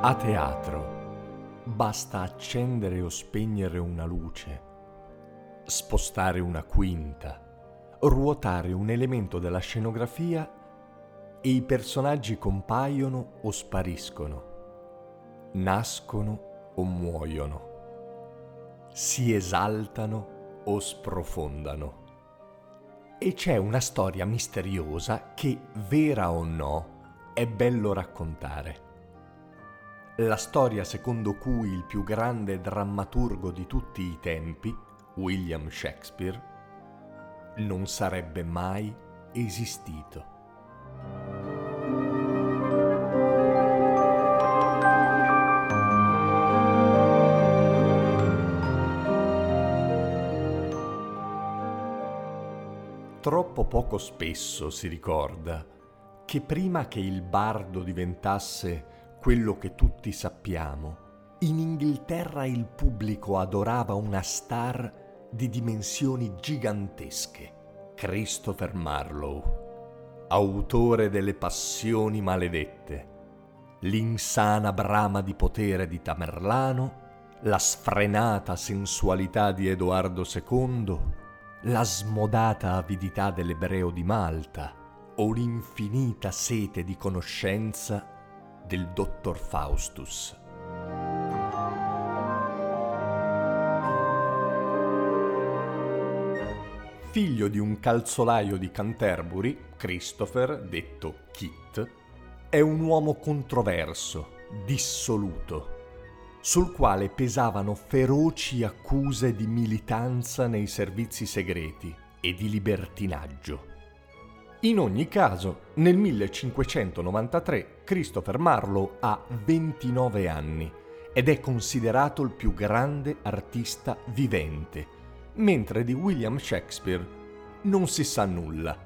A teatro basta accendere o spegnere una luce, spostare una quinta, ruotare un elemento della scenografia e i personaggi compaiono o spariscono, nascono o muoiono, si esaltano o sprofondano. E c'è una storia misteriosa che, vera o no, è bello raccontare la storia secondo cui il più grande drammaturgo di tutti i tempi, William Shakespeare, non sarebbe mai esistito. Troppo poco spesso si ricorda che prima che il bardo diventasse quello che tutti sappiamo, in Inghilterra il pubblico adorava una star di dimensioni gigantesche, Christopher Marlowe, autore delle Passioni maledette, l'insana brama di potere di Tamerlano, la sfrenata sensualità di Edoardo II, la smodata avidità dell'ebreo di Malta o l'infinita sete di conoscenza del dottor Faustus. Figlio di un calzolaio di Canterbury, Christopher, detto Kit, è un uomo controverso, dissoluto, sul quale pesavano feroci accuse di militanza nei servizi segreti e di libertinaggio. In ogni caso, nel 1593 Christopher Marlowe ha 29 anni ed è considerato il più grande artista vivente, mentre di William Shakespeare non si sa nulla.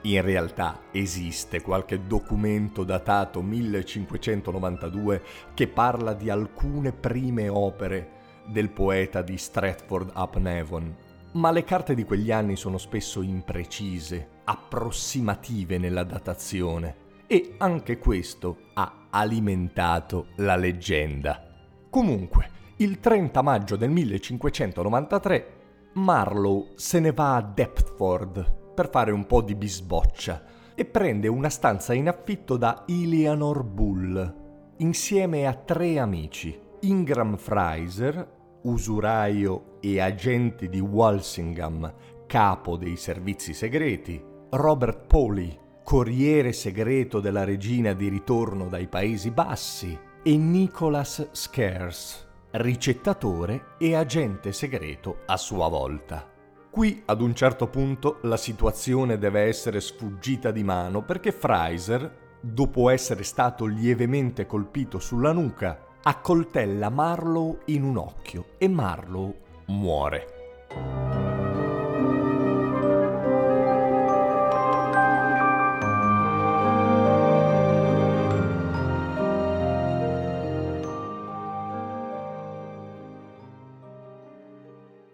In realtà esiste qualche documento datato 1592 che parla di alcune prime opere del poeta di Stratford upon Avon, ma le carte di quegli anni sono spesso imprecise, approssimative nella datazione e anche questo ha alimentato la leggenda. Comunque, il 30 maggio del 1593 Marlowe se ne va a Deptford per fare un po' di bisboccia e prende una stanza in affitto da Eleanor Bull insieme a tre amici, Ingram Fraser, usuraio e agente di Walsingham, capo dei servizi segreti, Robert Polly, corriere segreto della regina di ritorno dai Paesi Bassi, e Nicholas Scares, ricettatore e agente segreto a sua volta. Qui ad un certo punto la situazione deve essere sfuggita di mano perché Fraser, dopo essere stato lievemente colpito sulla nuca, accoltella Marlowe in un occhio e Marlowe muore.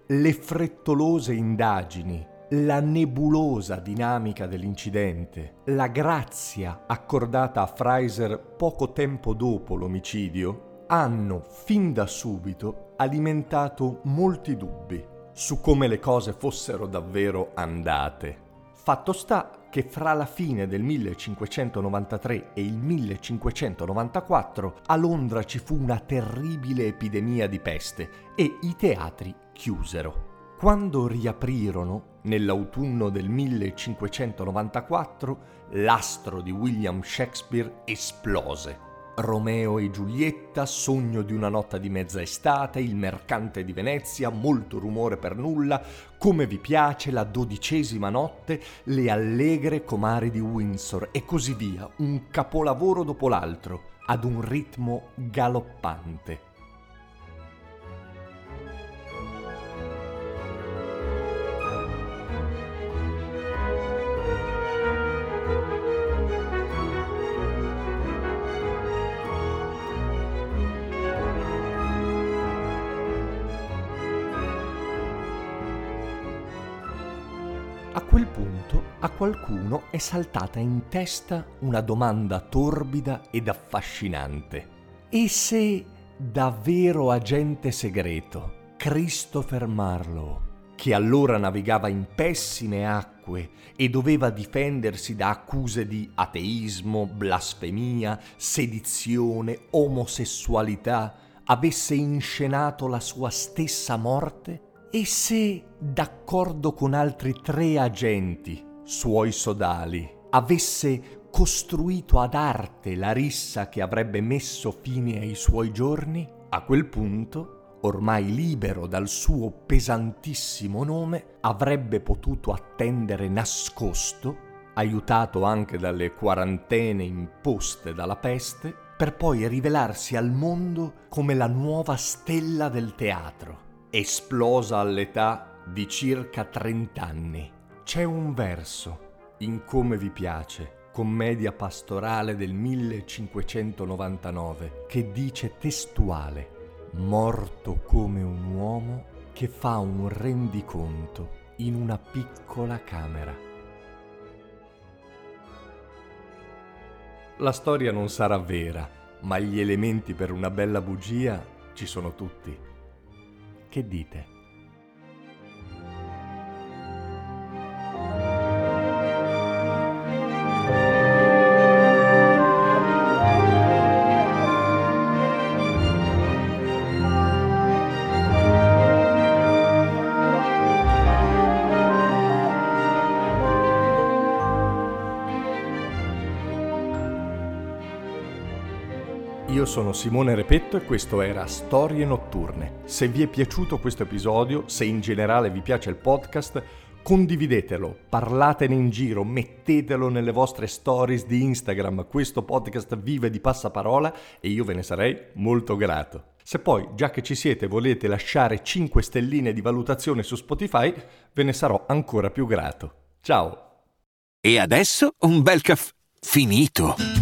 Le frettolose indagini, la nebulosa dinamica dell'incidente, la grazia accordata a Fraser poco tempo dopo l'omicidio, hanno fin da subito alimentato molti dubbi su come le cose fossero davvero andate. Fatto sta che fra la fine del 1593 e il 1594 a Londra ci fu una terribile epidemia di peste e i teatri chiusero. Quando riaprirono, nell'autunno del 1594, l'astro di William Shakespeare esplose Romeo e Giulietta, Sogno di una notte di mezza estate, Il mercante di Venezia, Molto rumore per nulla, Come vi piace, La dodicesima notte, Le allegre comari di Windsor e così via, un capolavoro dopo l'altro, ad un ritmo galoppante. A quel punto a qualcuno è saltata in testa una domanda torbida ed affascinante. E se davvero agente segreto Christopher Marlowe, che allora navigava in pessime acque e doveva difendersi da accuse di ateismo, blasfemia, sedizione, omosessualità, avesse inscenato la sua stessa morte? E se, d'accordo con altri tre agenti, suoi sodali, avesse costruito ad arte la rissa che avrebbe messo fine ai suoi giorni, a quel punto, ormai libero dal suo pesantissimo nome, avrebbe potuto attendere nascosto, aiutato anche dalle quarantene imposte dalla peste, per poi rivelarsi al mondo come la nuova stella del teatro esplosa all'età di circa 30 anni. C'è un verso in Come vi piace, commedia pastorale del 1599, che dice testuale, morto come un uomo che fa un rendiconto in una piccola camera. La storia non sarà vera, ma gli elementi per una bella bugia ci sono tutti. Che dite? Io sono Simone Repetto e questo era Storie Notturne. Se vi è piaciuto questo episodio, se in generale vi piace il podcast, condividetelo, parlatene in giro, mettetelo nelle vostre stories di Instagram. Questo podcast vive di passaparola e io ve ne sarei molto grato. Se poi, già che ci siete, volete lasciare 5 stelline di valutazione su Spotify, ve ne sarò ancora più grato. Ciao! E adesso un bel caffè finito.